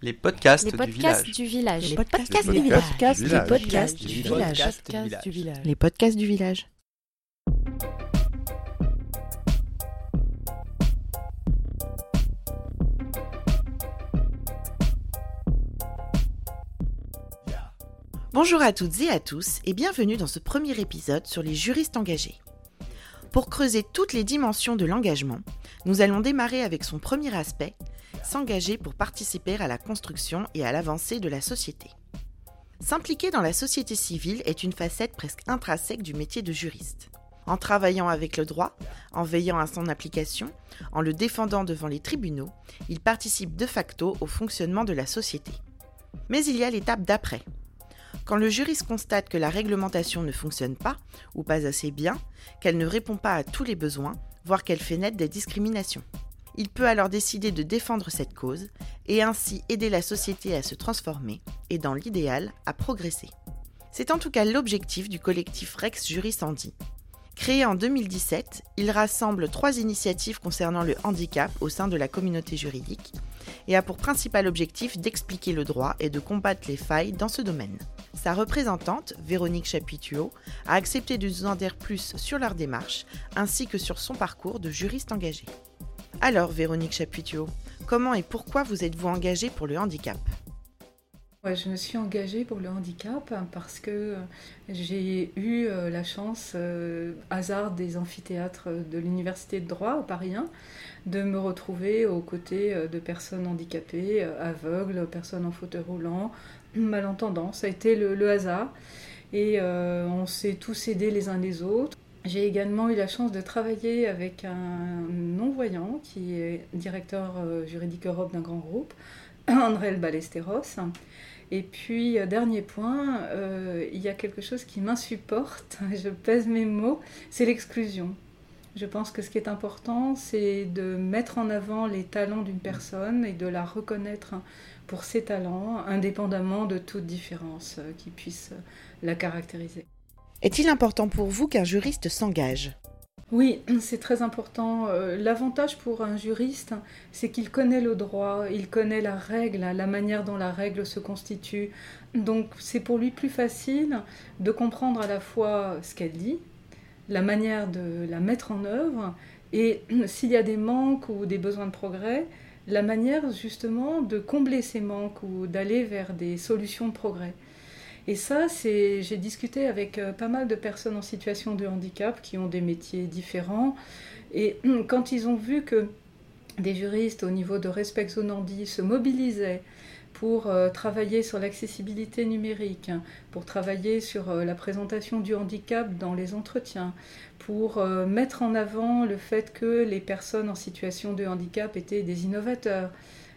Les podcasts, Les du podcasts village. du village. Les podcasts du village. podcasts Les podcasts Du village. village. Podcast du village. Les podcasts du village. Bonjour à toutes et à tous et bienvenue dans ce premier épisode sur les juristes engagés. Pour creuser toutes les dimensions de l'engagement, nous allons démarrer avec son premier aspect, s'engager pour participer à la construction et à l'avancée de la société. S'impliquer dans la société civile est une facette presque intrinsèque du métier de juriste. En travaillant avec le droit, en veillant à son application, en le défendant devant les tribunaux, il participe de facto au fonctionnement de la société. Mais il y a l'étape d'après. Quand le juriste constate que la réglementation ne fonctionne pas, ou pas assez bien, qu'elle ne répond pas à tous les besoins, voire qu'elle fait naître des discriminations. Il peut alors décider de défendre cette cause et ainsi aider la société à se transformer et, dans l'idéal, à progresser. C'est en tout cas l'objectif du collectif Rex Juristandi. Créé en 2017, il rassemble trois initiatives concernant le handicap au sein de la communauté juridique et a pour principal objectif d'expliquer le droit et de combattre les failles dans ce domaine. Sa représentante, Véronique Chapituo, a accepté de nous en dire plus sur leur démarche ainsi que sur son parcours de juriste engagé. Alors, Véronique Chapituo, comment et pourquoi vous êtes-vous engagée pour le handicap? Je me suis engagée pour le handicap parce que j'ai eu euh, la chance, euh, hasard des amphithéâtres de l'Université de droit à Paris 1, de me retrouver aux côtés euh, de personnes handicapées, aveugles, personnes en fauteuil roulant, malentendants. Ça a été le, hasard et on s'est tous aidés les uns les autres. J'ai également eu la chance de travailler avec un non-voyant qui est directeur juridique Europe d'un grand groupe, André Ballesteros. Et puis, euh, dernier point, euh, il y a quelque chose qui m'insupporte, je pèse mes mots, c'est l'exclusion. Je pense que ce qui est important, c'est de mettre en avant les talents d'une personne et de la reconnaître pour ses talents, indépendamment de toute différence euh, qui puisse la caractériser. Est-il important pour vous qu'un juriste s'engage? Oui, c'est très important. Euh, L'avantage pour un juriste, c'est qu'il connaît le droit, il connaît la règle, la manière dont la règle se constitue. Donc c'est pour lui plus facile de comprendre à la fois ce qu'elle dit, la manière de la mettre en œuvre, et s'il y a des manques ou des besoins de progrès, la manière justement de combler ces manques ou d'aller vers des solutions de progrès. Et ça, c'est, j'ai discuté avec euh, pas mal de personnes en situation de handicap qui ont des métiers différents. Et quand ils ont vu que des juristes au niveau de Respect Zonandi se mobilisaient pour euh, travailler sur l'accessibilité numérique, pour travailler sur euh, la présentation du handicap dans les entretiens, pour mettre en avant le fait que les personnes en situation de handicap étaient des innovateurs,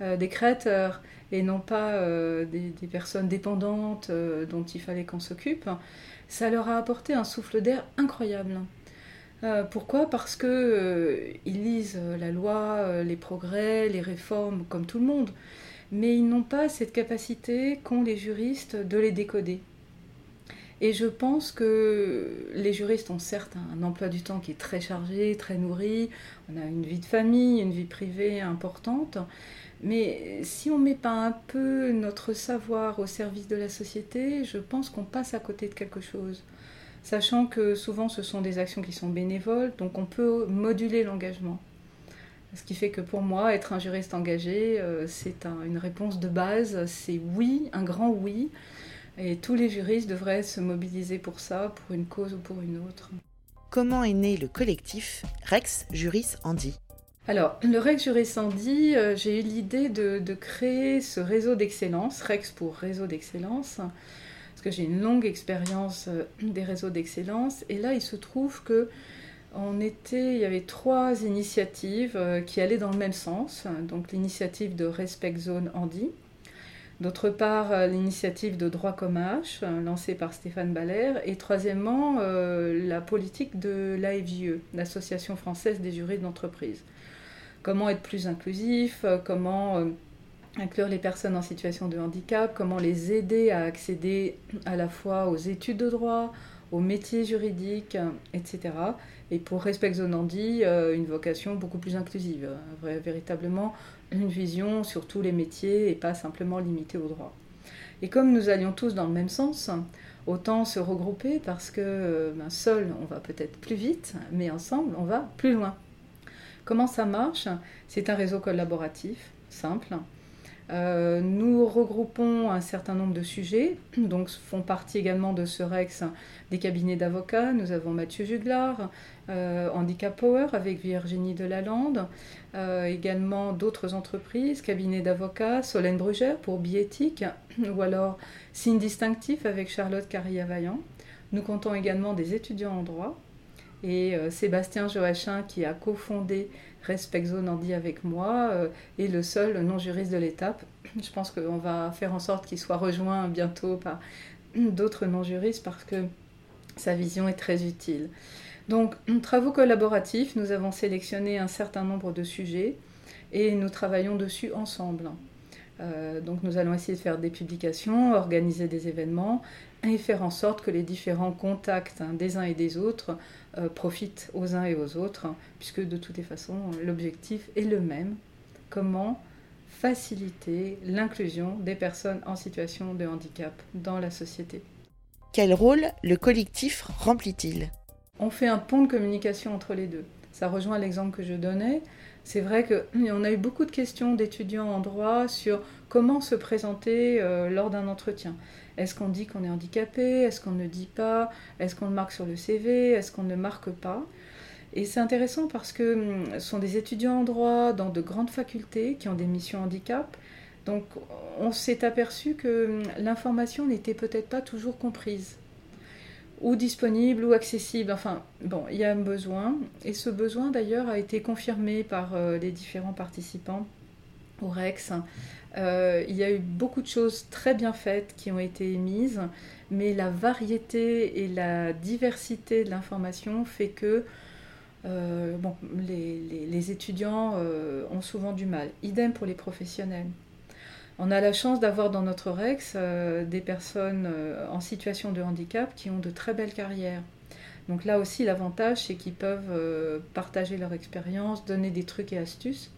des créateurs, et non pas euh, des, personnes dépendantes euh, dont il fallait qu'on s'occupe, ça leur a apporté un souffle d'air incroyable. Euh, pourquoi? Parce que euh, ils lisent euh, la loi, euh, les progrès, les réformes, comme tout le monde, mais ils n'ont pas cette capacité qu'ont les juristes de les décoder. Et je pense que les juristes ont certes un emploi du temps qui est très chargé, très nourri, on a une vie de famille, une vie privée importante, mais si on ne met pas un peu notre savoir au service de la société, je pense qu'on passe à côté de quelque chose. Sachant que souvent ce sont des actions qui sont bénévoles, donc on peut moduler l'engagement. Ce qui fait que pour moi, être un juriste engagé, euh, c'est un- une réponse de base, c'est oui, un grand oui. Et tous les juristes devraient se mobiliser pour ça, pour une cause ou pour une autre. Comment est né le collectif Rex Juris Andy? Alors, le Rex Juristandi, euh, j'ai eu l'idée de, créer ce réseau d'excellence, Rex pour réseau d'excellence, parce que j'ai une longue expérience euh, des réseaux d'excellence. Et là, il se trouve que il y avait trois initiatives euh, qui allaient dans le même sens. Donc, l'initiative de Respect Zone Andy. D'autre part, euh, l'initiative de droit comme H, lancée par Stéphane Baller. Et troisièmement, la politique de l'AFJE, l'Association française des jurys d'entreprise comment être plus inclusif, euh, comment euh, inclure les personnes en situation de handicap, comment les aider à accéder à la fois aux études de droit, aux métiers juridiques, etc. Et pour Respect Zonandi, euh, une vocation beaucoup plus inclusive, véritablement une vision sur tous les métiers et pas simplement limitée au droit. Et comme nous allions tous dans le même sens, autant se regrouper parce que euh, ben, seul on va peut-être plus vite, mais ensemble on va plus loin. Comment ça marche? C'est un réseau collaboratif, simple, euh, nous regroupons un certain nombre de sujets, donc font partie également de ce REX des cabinets d'avocats. Nous avons Mathieu Juglar, euh, Handicap Power avec Virginie Delalande, euh, également d'autres entreprises, cabinets d'avocats, Solène Brugère pour Biéthique, ou alors Signe Distinctif avec Charlotte Carrier-Vaillant. Nous comptons également des étudiants en droit et Sébastien Joachin qui a cofondé Respect Nandi avec moi euh, et le seul non-juriste de l'étape. Je pense qu'on va faire en sorte qu'il soit rejoint bientôt par d'autres non-juristes parce que sa vision est très utile. Donc, travaux collaboratifs, nous avons sélectionné un certain nombre de sujets et nous travaillons dessus ensemble. Euh, donc nous allons essayer de faire des publications, organiser des événements et faire en sorte que les différents contacts hein, des uns et des autres euh, profitent aux uns et aux autres, puisque de toutes les façons, l'objectif est le même. Comment faciliter l'inclusion des personnes en situation de handicap dans la société? Quel rôle le collectif remplit-il? On fait un pont de communication entre les deux. Ça rejoint l'exemple que je donnais. C'est vrai qu'on a eu beaucoup de questions d'étudiants en droit sur comment se présenter euh, lors d'un entretien. Est-ce qu'on dit qu'on est handicapé? Est-ce qu'on ne dit pas? Est-ce qu'on le marque sur le CV Est-ce qu'on ne marque pas? Et c'est intéressant parce que hum, ce sont des étudiants en droit dans de grandes facultés qui ont des missions handicap. Donc on s'est aperçu que hum, l'information n'était peut-être pas toujours comprise ou disponible ou accessible. Enfin, bon, il y a un besoin. Et ce besoin, d'ailleurs, a été confirmé par euh, les différents participants au REX. Euh, il y a eu beaucoup de choses très bien faites qui ont été émises, mais la variété et la diversité de l'information fait que euh, les, étudiants ont souvent du mal. Idem pour les professionnels. On a la chance d'avoir dans notre REX des personnes en situation de handicap qui ont de très belles carrières. Donc là aussi, l'avantage, c'est qu'ils peuvent partager leur expérience, donner des trucs et astuces.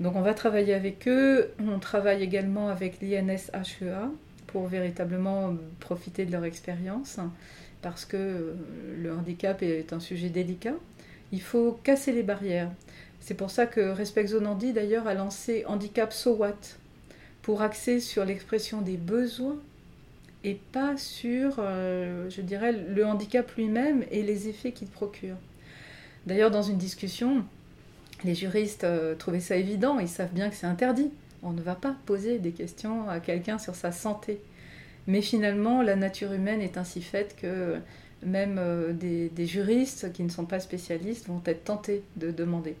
Donc on va travailler avec eux. On travaille également avec l'INSHEA pour véritablement profiter de leur expérience parce que le handicap est un sujet délicat. Il faut casser les barrières. C'est pour ça que Respect Zonandi d'ailleurs a lancé Handicap So What pour axer sur l'expression des besoins et pas sur, euh, je dirais, le handicap lui-même et les effets qu'il procure. D'ailleurs, dans une discussion, les juristes euh, trouvaient ça évident, ils savent bien que c'est interdit. On ne va pas poser des questions à quelqu'un sur sa santé. Mais finalement, la nature humaine est ainsi faite que même euh, des, juristes qui ne sont pas spécialistes vont être tentés de demander.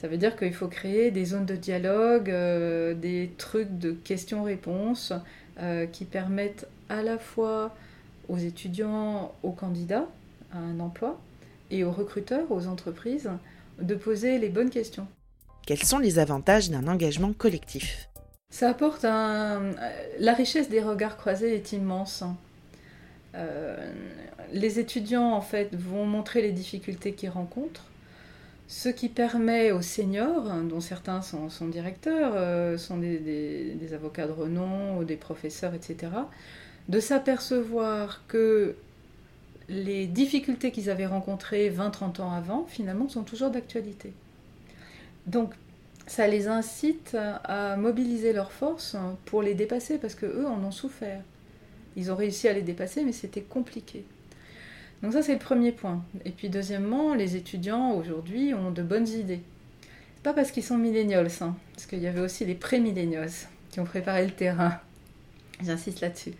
Ça veut dire qu'il faut créer des zones de dialogue, euh, des trucs de questions-réponses qui permettent à la fois aux étudiants, aux candidats à un emploi et aux recruteurs, aux entreprises, de poser les bonnes questions. Quels sont les avantages d'un engagement collectif? Ça apporte un... La richesse des regards croisés est immense. Euh, les étudiants, en fait, vont montrer les difficultés qu'ils rencontrent, ce qui permet aux seniors, dont certains sont, directeurs, euh, sont des, avocats de renom des professeurs, etc., de s'apercevoir que les difficultés qu'ils avaient rencontrées 20-30 ans avant, finalement, sont toujours d'actualité. Donc, ça les incite à mobiliser leurs forces pour les dépasser, parce qu'eux en ont souffert. Ils ont réussi à les dépasser, mais c'était compliqué. Donc ça, c'est le premier point. Et puis deuxièmement, les étudiants aujourd'hui ont de bonnes idées. C'est pas parce qu'ils sont millénials, hein, parce qu'il y avait aussi les pré-millénials qui ont préparé le terrain. J'insiste là-dessus.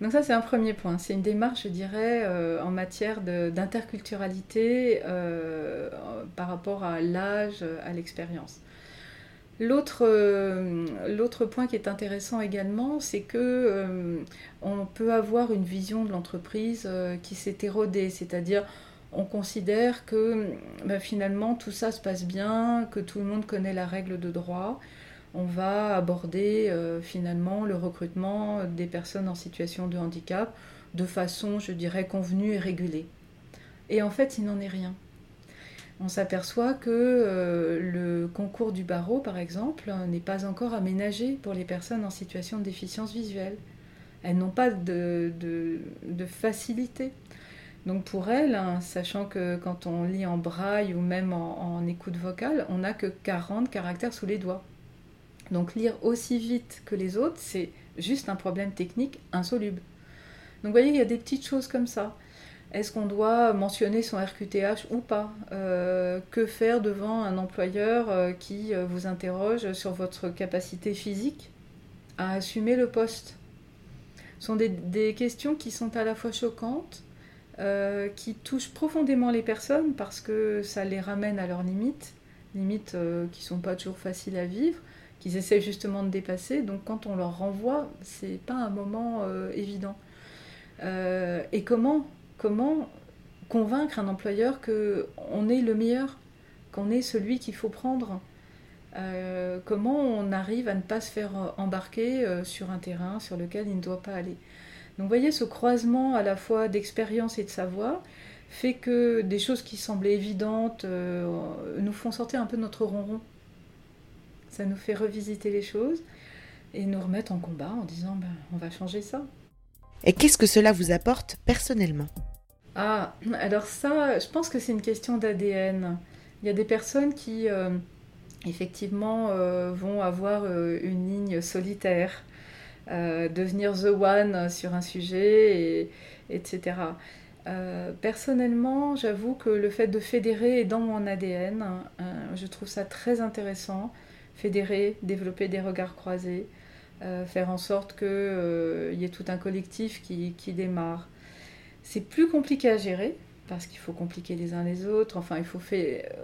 Donc ça, c'est un premier point. C'est une démarche, je dirais, euh, en matière d'interculturalité euh, par rapport à l'âge, à l'expérience. Euh, l'autre point qui est intéressant également, c'est que on peut avoir une vision de l'entreprise qui s'est érodée, c'est-à-dire on considère que bah, finalement tout ça se passe bien, que tout le monde connaît la règle de droit, on va aborder euh, finalement le recrutement des personnes en situation de handicap de façon, je dirais, convenue et régulée. Et en fait, il n'en est rien. On s'aperçoit que euh, le concours du barreau, par exemple, n'est pas encore aménagé pour les personnes en situation de déficience visuelle. Elles n'ont pas de, facilité. Donc pour elles, hein, sachant que quand on lit en braille ou même en, en écoute vocale, on n'a que 40 caractères sous les doigts. Donc lire aussi vite que les autres, c'est juste un problème technique insoluble. Donc vous voyez, il y a des petites choses comme ça. Est-ce qu'on doit mentionner son RQTH ou pas euh, Que faire devant un employeur euh, qui euh, vous interroge sur votre capacité physique à assumer le poste? Ce sont des, questions qui sont à la fois choquantes, qui touchent profondément les personnes parce que ça les ramène à leurs limites, limites qui ne sont pas toujours faciles à vivre, qu'ils essaient justement de dépasser. Donc quand on leur renvoie, c'est pas un moment évident. et comment comment convaincre un employeur qu'on est le meilleur, qu'on est celui qu'il faut prendre euh, Comment on arrive à ne pas se faire embarquer euh, sur un terrain sur lequel il ne doit pas aller Donc vous voyez, ce croisement à la fois d'expérience et de savoir fait que des choses qui semblaient évidentes euh, nous font sortir un peu notre ronron. Ça nous fait revisiter les choses et nous remettre en combat en disant ben, on va changer ça. Et qu'est-ce que cela vous apporte personnellement? Ah, alors ça, je pense que c'est une question d'ADN. Il y a des personnes qui, euh, effectivement, euh, vont avoir euh, une ligne solitaire, devenir the one sur un sujet, etc. personnellement, j'avoue que le fait de fédérer est dans mon ADN. je trouve ça très intéressant. Fédérer, développer des regards croisés. Faire en sorte qu'il y ait tout un collectif qui, démarre. C'est plus compliqué à gérer parce qu'il faut compliquer les uns les autres, enfin il faut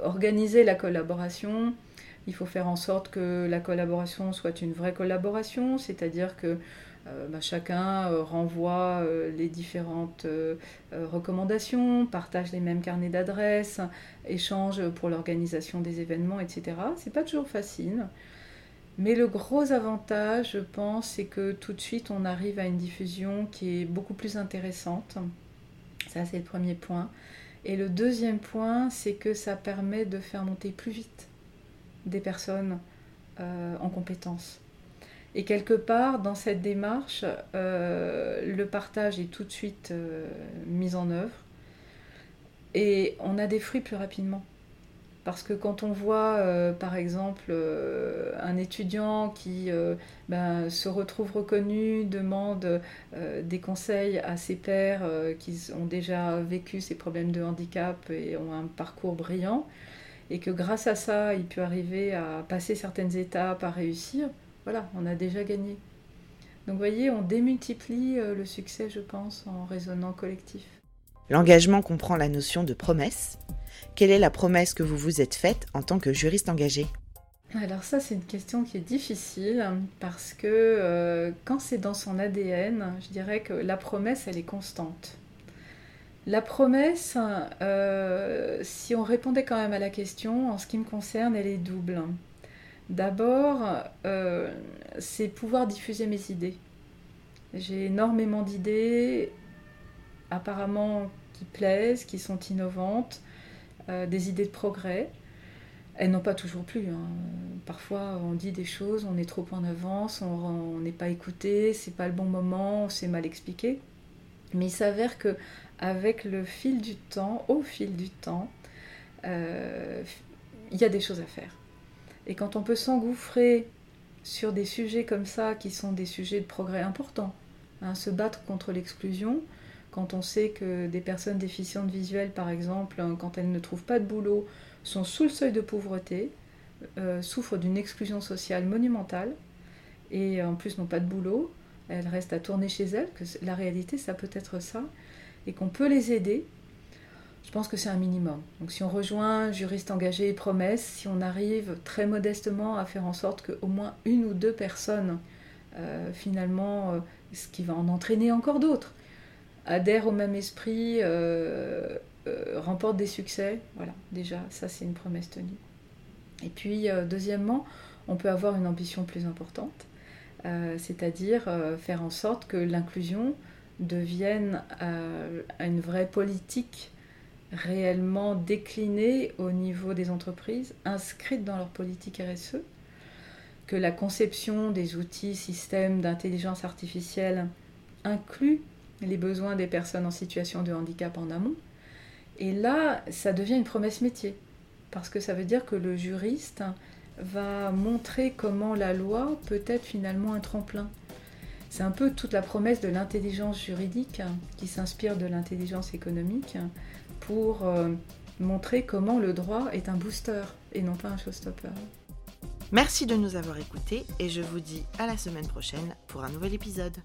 organiser la collaboration, il faut faire en sorte que la collaboration soit une vraie collaboration, c'est-à-dire que euh, bah, chacun renvoie les différentes recommandations, partage les mêmes carnets d'adresses, échange pour l'organisation des événements, etc. C'est pas toujours facile. Mais le gros avantage, je pense, c'est que tout de suite, on arrive à une diffusion qui est beaucoup plus intéressante. Ça, c'est le premier point. Et le deuxième point, c'est que ça permet de faire monter plus vite des personnes euh, en compétences. Et quelque part, dans cette démarche, euh, le partage est tout de suite euh, mis en œuvre et on a des fruits plus rapidement. Parce que quand on voit, euh, par exemple, euh, un étudiant qui euh, ben, se retrouve reconnu, demande des conseils à ses pairs qui ont déjà vécu ces problèmes de handicap et ont un parcours brillant, et que grâce à ça, il peut arriver à passer certaines étapes, à réussir, voilà, on a déjà gagné. Donc vous voyez, on démultiplie le succès, je pense, en raisonnant collectif. L'engagement comprend la notion de promesse, quelle est la promesse que vous vous êtes faite en tant que juriste engagé? Alors ça, c'est une question qui est difficile parce que euh, quand c'est dans son ADN, je dirais que la promesse, elle est constante. La promesse, euh, si on répondait quand même à la question, en ce qui me concerne, elle est double. D'abord, euh, c'est pouvoir diffuser mes idées. J'ai énormément d'idées, apparemment qui plaisent, qui sont innovantes, euh, des idées de progrès. Elles n'ont pas toujours plu. Hein. Parfois, on dit des choses, on est trop en avance, on n'est pas écouté, c'est pas le bon moment, c'est mal expliqué. Mais il s'avère que avec le fil du temps, au fil du temps, euh, il y a des choses à faire. Et quand on peut s'engouffrer sur des sujets comme ça, qui sont des sujets de progrès importants, hein, se battre contre l'exclusion, quand on sait que des personnes déficientes visuelles, par exemple, hein, quand elles ne trouvent pas de boulot, sont sous le seuil de pauvreté, euh, souffrent d'une exclusion sociale monumentale, et en plus n'ont pas de boulot, elles restent à tourner chez elles, que la réalité, ça peut être ça, et qu'on peut les aider, je pense que c'est un minimum. Donc si on rejoint juriste engagé et promesse, si on arrive très modestement à faire en sorte qu'au moins une ou deux personnes, euh, finalement, euh, ce qui va en entraîner encore d'autres, adhèrent au même esprit, euh, euh, remportent des succès. Voilà, déjà, ça c'est une promesse tenue. Et puis, euh, deuxièmement, on peut avoir une ambition plus importante, c'est-à-dire faire en sorte que l'inclusion deviennent à une vraie politique réellement déclinée au niveau des entreprises, inscrites dans leur politique RSE, que la conception des outils, systèmes d'intelligence artificielle inclut les besoins des personnes en situation de handicap en amont. Et là, ça devient une promesse métier, parce que ça veut dire que le juriste va montrer comment la loi peut être finalement un tremplin. C'est un peu toute la promesse de l'intelligence juridique qui s'inspire de l'intelligence économique pour euh, montrer comment le droit est un booster et non pas un showstopper. Merci de nous avoir écoutés et je vous dis à la semaine prochaine pour un nouvel épisode.